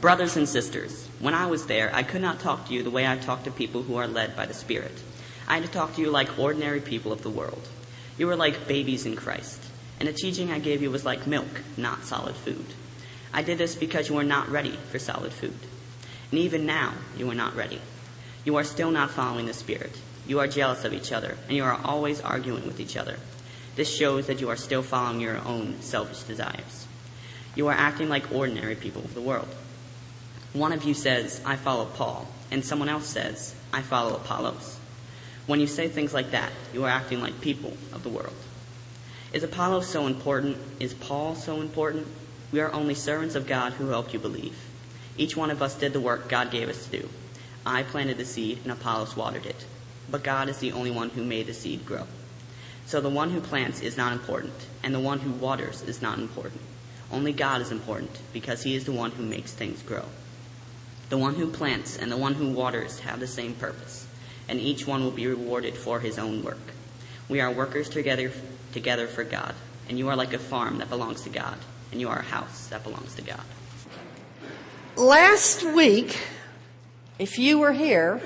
Brothers and sisters, when I was there, I could not talk to you the way I talk to people who are led by the Spirit. I had to talk to you like ordinary people of the world. You were like babies in Christ, and the teaching I gave you was like milk, not solid food. I did this because you were not ready for solid food. And even now, you are not ready. You are still not following the Spirit. You are jealous of each other, and you are always arguing with each other. This shows that you are still following your own selfish desires. You are acting like ordinary people of the world. One of you says, I follow Paul, and someone else says, I follow Apollos. When you say things like that, you are acting like people of the world. Is Apollos so important? Is Paul so important? We are only servants of God who helped you believe. Each one of us did the work God gave us to do. I planted the seed and Apollos watered it. But God is the only one who made the seed grow. So the one who plants is not important, and the one who waters is not important. Only God is important because he is the one who makes things grow. The one who plants and the one who waters have the same purpose and each one will be rewarded for his own work. We are workers together, together for God, and you are like a farm that belongs to God, and you are a house that belongs to God. Last week, if you were here,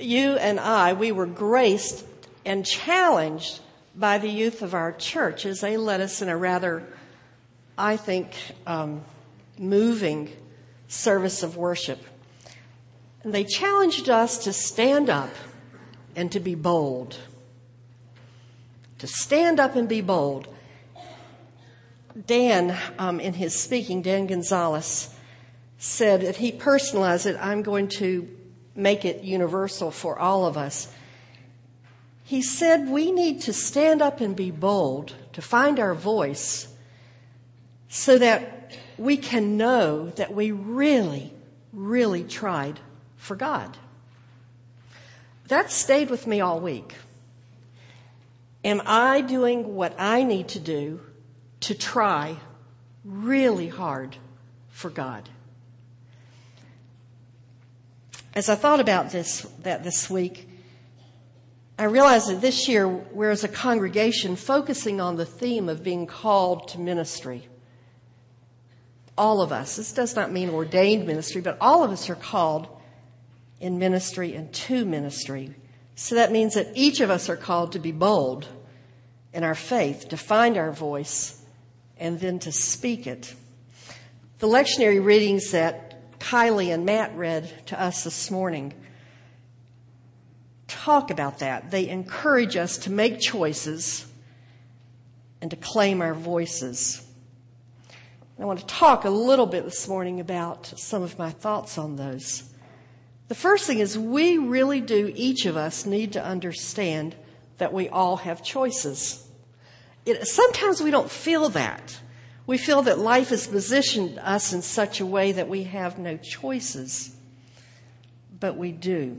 you and I, we were graced and challenged by the youth of our church as they led us in a rather, I think, um, moving service of worship. And they challenged us to stand up and to be bold. To stand up and be bold. Dan, um, in his speaking, Dan Gonzalez, said that he personalized it. I'm going to make it universal for all of us. He said we need to stand up and be bold to find our voice so that we can know that we really, really tried for God. That stayed with me all week. Am I doing what I need to do to try really hard for God? As I thought about this, that this week, I realized that this year we're as a congregation focusing on the theme of being called to ministry. All of us. This does not mean ordained ministry, but all of us are called in ministry and to ministry. So that means that each of us are called to be bold in our faith, to find our voice, and then to speak it. The lectionary readings that Kylie and Matt read to us this morning talk about that. They encourage us to make choices and to claim our voices. I want to talk a little bit this morning about some of my thoughts on those. The first thing is we really do, each of us need to understand that we all have choices. It, sometimes we don't feel that. We feel that life has positioned us in such a way that we have no choices. But we do.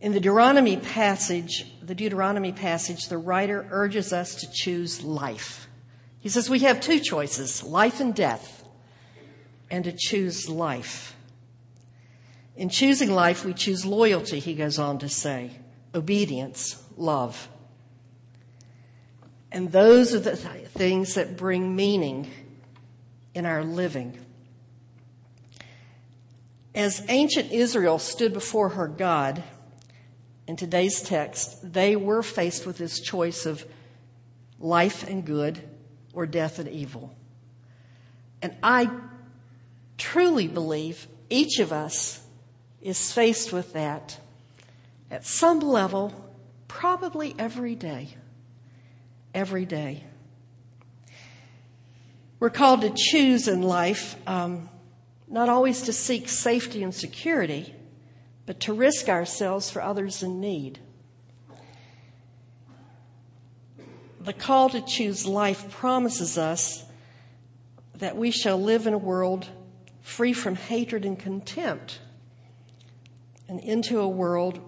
In the Deuteronomy passage, the Deuteronomy passage, the writer urges us to choose life. He says we have two choices, life and death, and to choose life. In choosing life, we choose loyalty, he goes on to say, obedience, love. And those are the th- things that bring meaning in our living. As ancient Israel stood before her God, in today's text, they were faced with this choice of life and good or death and evil. And I truly believe each of us is faced with that at some level, probably every day. Every day. We're called to choose in life, um, not always to seek safety and security, but to risk ourselves for others in need. The call to choose life promises us that we shall live in a world free from hatred and contempt and into a world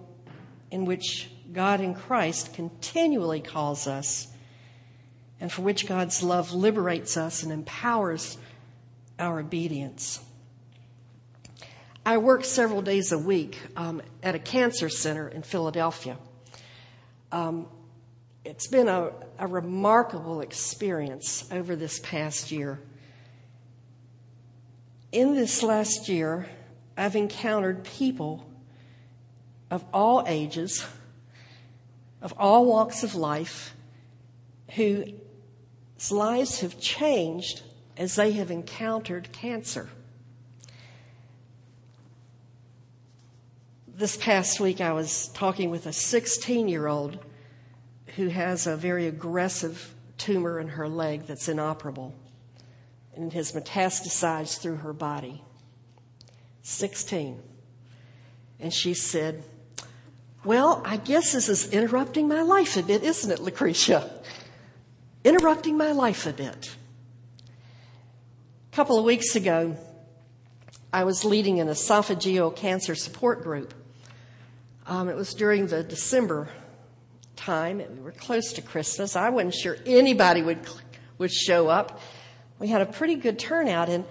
in which God in Christ continually calls us and for which God's love liberates us and empowers our obedience. I work several days a week um, at a cancer center in Philadelphia. Um, it's been a, a remarkable experience over this past year. in this last year, I've encountered people of all ages, of all walks of life, whose lives have changed as they have encountered cancer. This past week, I was talking with a 16 year old who has a very aggressive tumor in her leg that's inoperable and has metastasized through her body. 16. And she said, Well, I guess this is interrupting my life a bit, isn't it, Lucretia? Interrupting my life a bit. A couple of weeks ago, I was leading an esophageal cancer support group. Um, it was during the December time. We were close to Christmas. I wasn't sure anybody would would show up. We had a pretty good turnout, and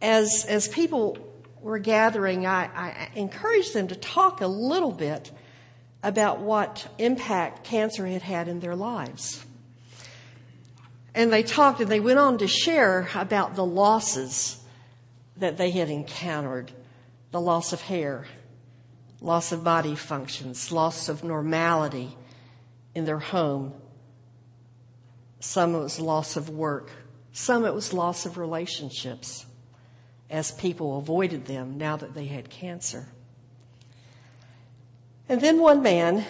as as people were gathering, I, I encouraged them to talk a little bit about what impact cancer had had in their lives. And they talked and they went on to share about the losses that they had encountered the loss of hair, loss of body functions, loss of normality in their home. Some it was loss of work, some it was loss of relationships as people avoided them now that they had cancer. And then one man,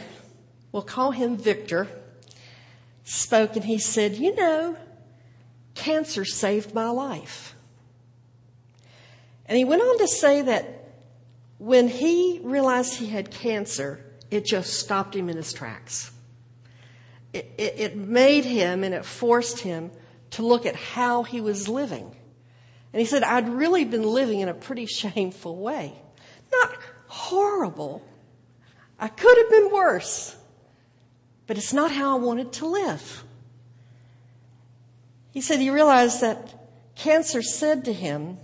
we'll call him Victor, spoke and he said, You know, cancer saved my life. And he went on to say that when he realized he had cancer, it just stopped him in his tracks. It, it, made him and it forced him to look at how he was living. And he said, I'd really been living in a pretty shameful way. Not horrible. I could have been worse. But it's not how I wanted to live. He said he realized that cancer said to him,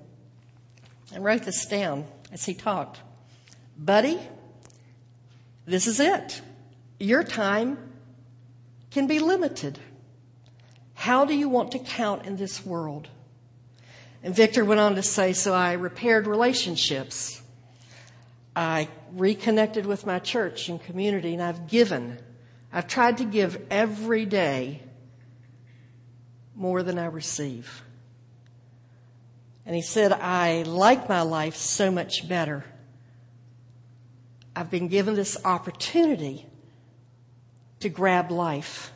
and wrote this down as he talked, Buddy, this is it. Your time can be limited. How do you want to count in this world? And Victor went on to say, So I repaired relationships. I reconnected with my church and community, and I've given. I've tried to give every day more than I receive. And he said, I like my life so much better. I've been given this opportunity to grab life.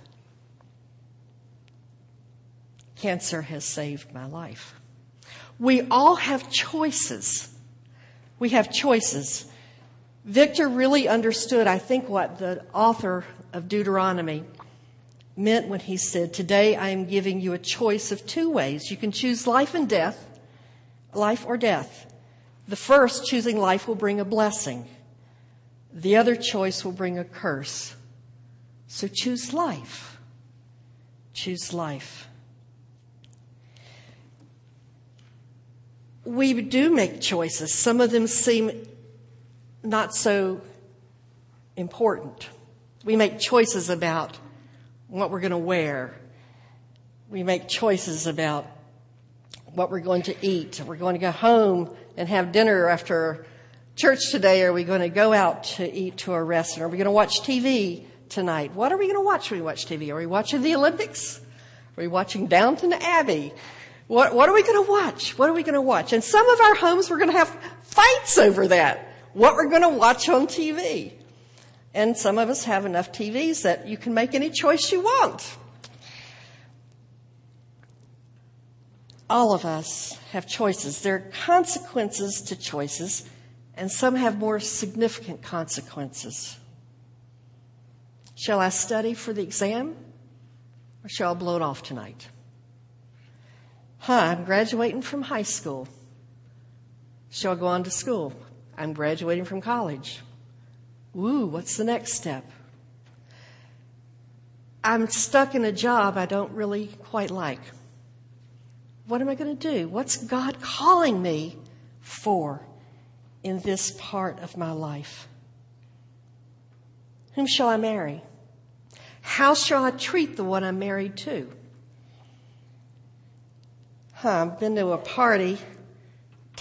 Cancer has saved my life. We all have choices. We have choices. Victor really understood, I think, what the author of Deuteronomy meant when he said, Today I am giving you a choice of two ways. You can choose life and death, life or death. The first, choosing life, will bring a blessing. The other choice will bring a curse. So choose life. Choose life. we do make choices. Some of them seem not so important. We make choices about what we're going to wear. We make choices about what we're going to eat. We're going to go home and have dinner after church today. Are we going to go out to eat to a restaurant? Are we going to watch TV tonight? What are we going to watch when we watch TV? Are we watching the Olympics? Are we watching Downton Abbey? What, what are we going to watch? What are we going to watch? And some of our homes, we're going to have fights over that. What we're going to watch on TV. And some of us have enough TVs that you can make any choice you want. All of us have choices. There are consequences to choices, and some have more significant consequences. Shall I study for the exam, or shall I blow it off tonight? Huh, I'm graduating from high school. Shall I go on to school? I'm graduating from college. Woo, what's the next step? I'm stuck in a job I don't really quite like. What am I going to do? What's God calling me for in this part of my life? Whom shall I marry? How shall I treat the one I'm married to? I've been to a party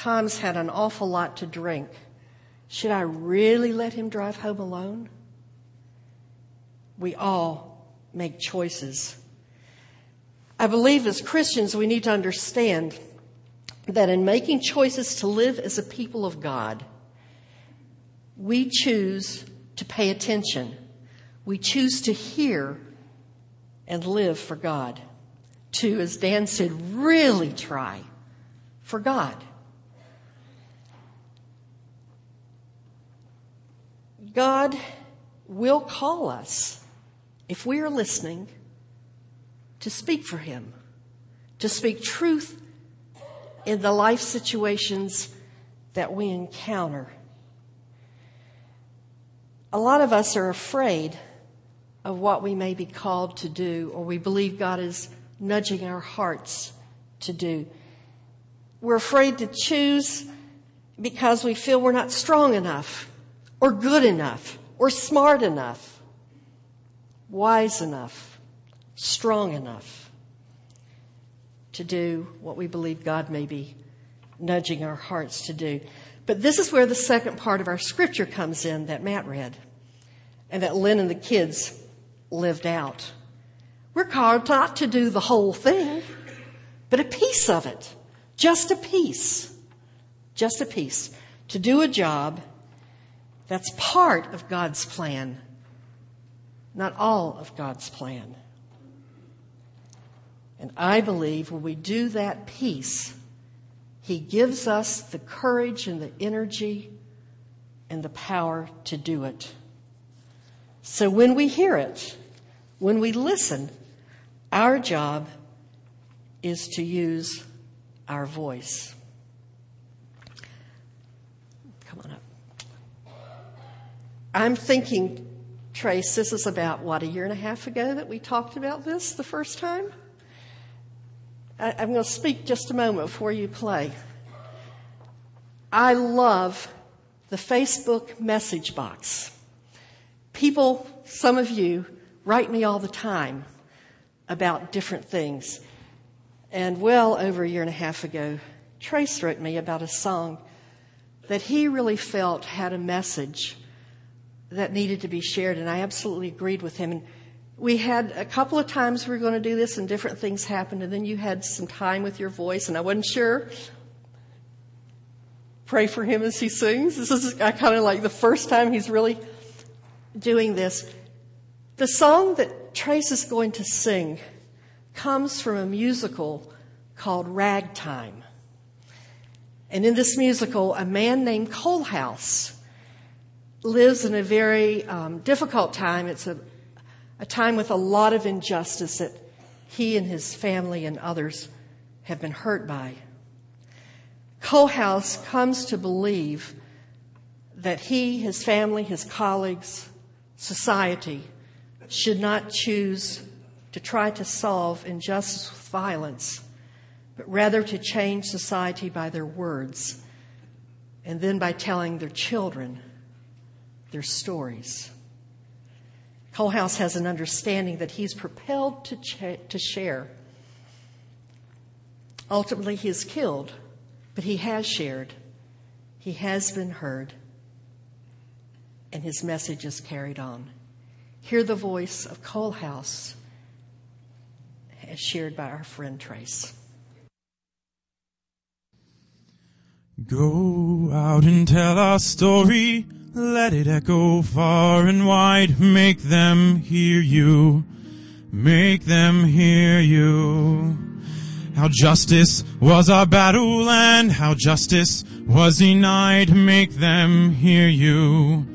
Tom's had an awful lot to drink. Should I really let him drive home alone? We all make choices. I believe as Christians we need to understand that in making choices to live as a people of God, we choose to pay attention. We choose to hear and live for God. To, as Dan said, really try for God. God will call us, if we are listening, to speak for Him, to speak truth in the life situations that we encounter. A lot of us are afraid of what we may be called to do, or we believe God is nudging our hearts to do. We're afraid to choose because we feel we're not strong enough, or good enough, or smart enough, wise enough, strong enough to do what we believe God may be nudging our hearts to do. But this is where the second part of our scripture comes in that Matt read and that Lynn and the kids lived out. We're called not to do the whole thing, but a piece of it. Just a piece. Just a piece. To do a job that's part of God's plan, not all of God's plan. And I believe when we do that piece, He gives us the courage and the energy and the power to do it. So when we hear it, when we listen, our job is to use our voice. Come on up. I'm thinking, Trace, this is about what, a year and a half ago that we talked about this the first time? I, I'm going to speak just a moment before you play. I love the Facebook message box. People, some of you, write me all the time about different things. And well over a year and a half ago, Trace wrote me about a song that he really felt had a message that needed to be shared, and I absolutely agreed with him. And we had a couple of times we were going to do this, and different things happened, and then you had some time with your voice, and I wasn't sure. Pray for him as he sings. This is kind of like the first time he's really doing this. The song that Trace is going to sing comes from a musical called Ragtime. And in this musical, a man named Coalhouse lives in a very um, difficult time. It's a, a time with a lot of injustice that he and his family and others have been hurt by. Coalhouse comes to believe that he, his family, his colleagues, society should not choose to try to solve injustice with violence, but rather to change society by their words and then by telling their children their stories. Coalhouse has an understanding that he's propelled to, ch- to share. Ultimately, he is killed, but he has shared. He has been heard and his message is carried on. Hear the voice of Coalhouse as shared by our friend Trace. Go out and tell our story. Let it echo far and wide. Make them hear you. Make them hear you. How justice was our battle and how justice was denied. Make them hear you.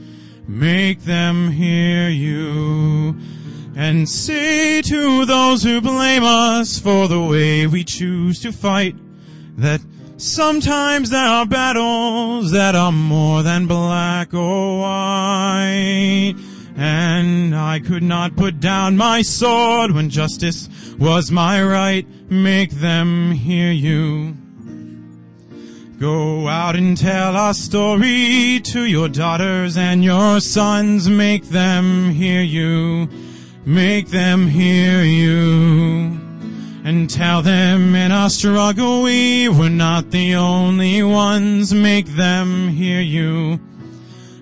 Make them hear you. And say to those who blame us for the way we choose to fight that sometimes there are battles that are more than black or white. And I could not put down my sword when justice was my right. Make them hear you. Go out and tell our story to your daughters and your sons. Make them hear you. Make them hear you. and tell them in our struggle we were not the only ones. Make them hear you.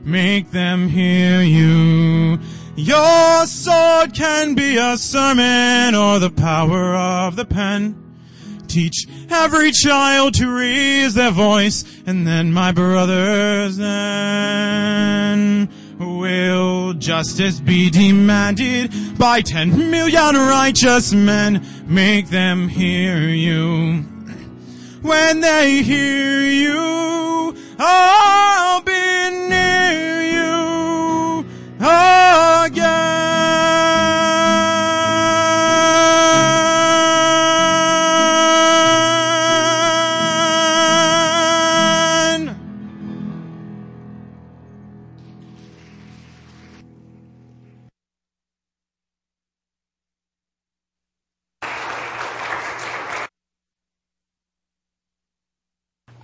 Make them hear you. Your sword can be a sermon or the power of the pen. Teach every child to raise their voice and then my brothers then will justice be demanded by ten million righteous men. Make them hear you. When they hear you, I'll be near you again.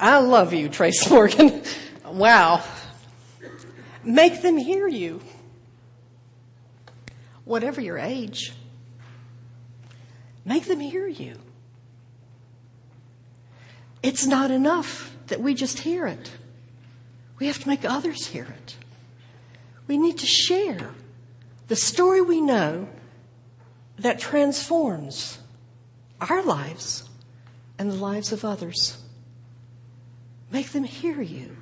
I love you, Trace Morgan. wow. Make them hear you. Whatever your age, make them hear you. It's not enough that we just hear it. We have to make others hear it. We need to share the story we know that transforms our lives and the lives of others. Make them hear you.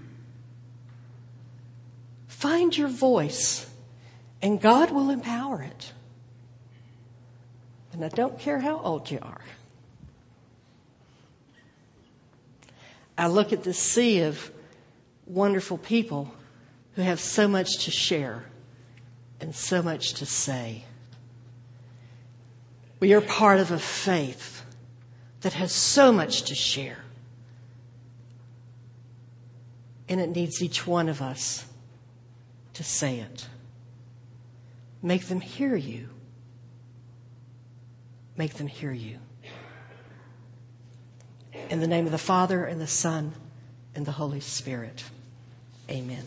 Find your voice, and God will empower it. And I don't care how old you are. I look at this sea of wonderful people who have so much to share and so much to say. We are part of a faith that has so much to share. And it needs each one of us to say it. Make them hear you. Make them hear you. In the name of the Father, and the Son, and the Holy Spirit. Amen.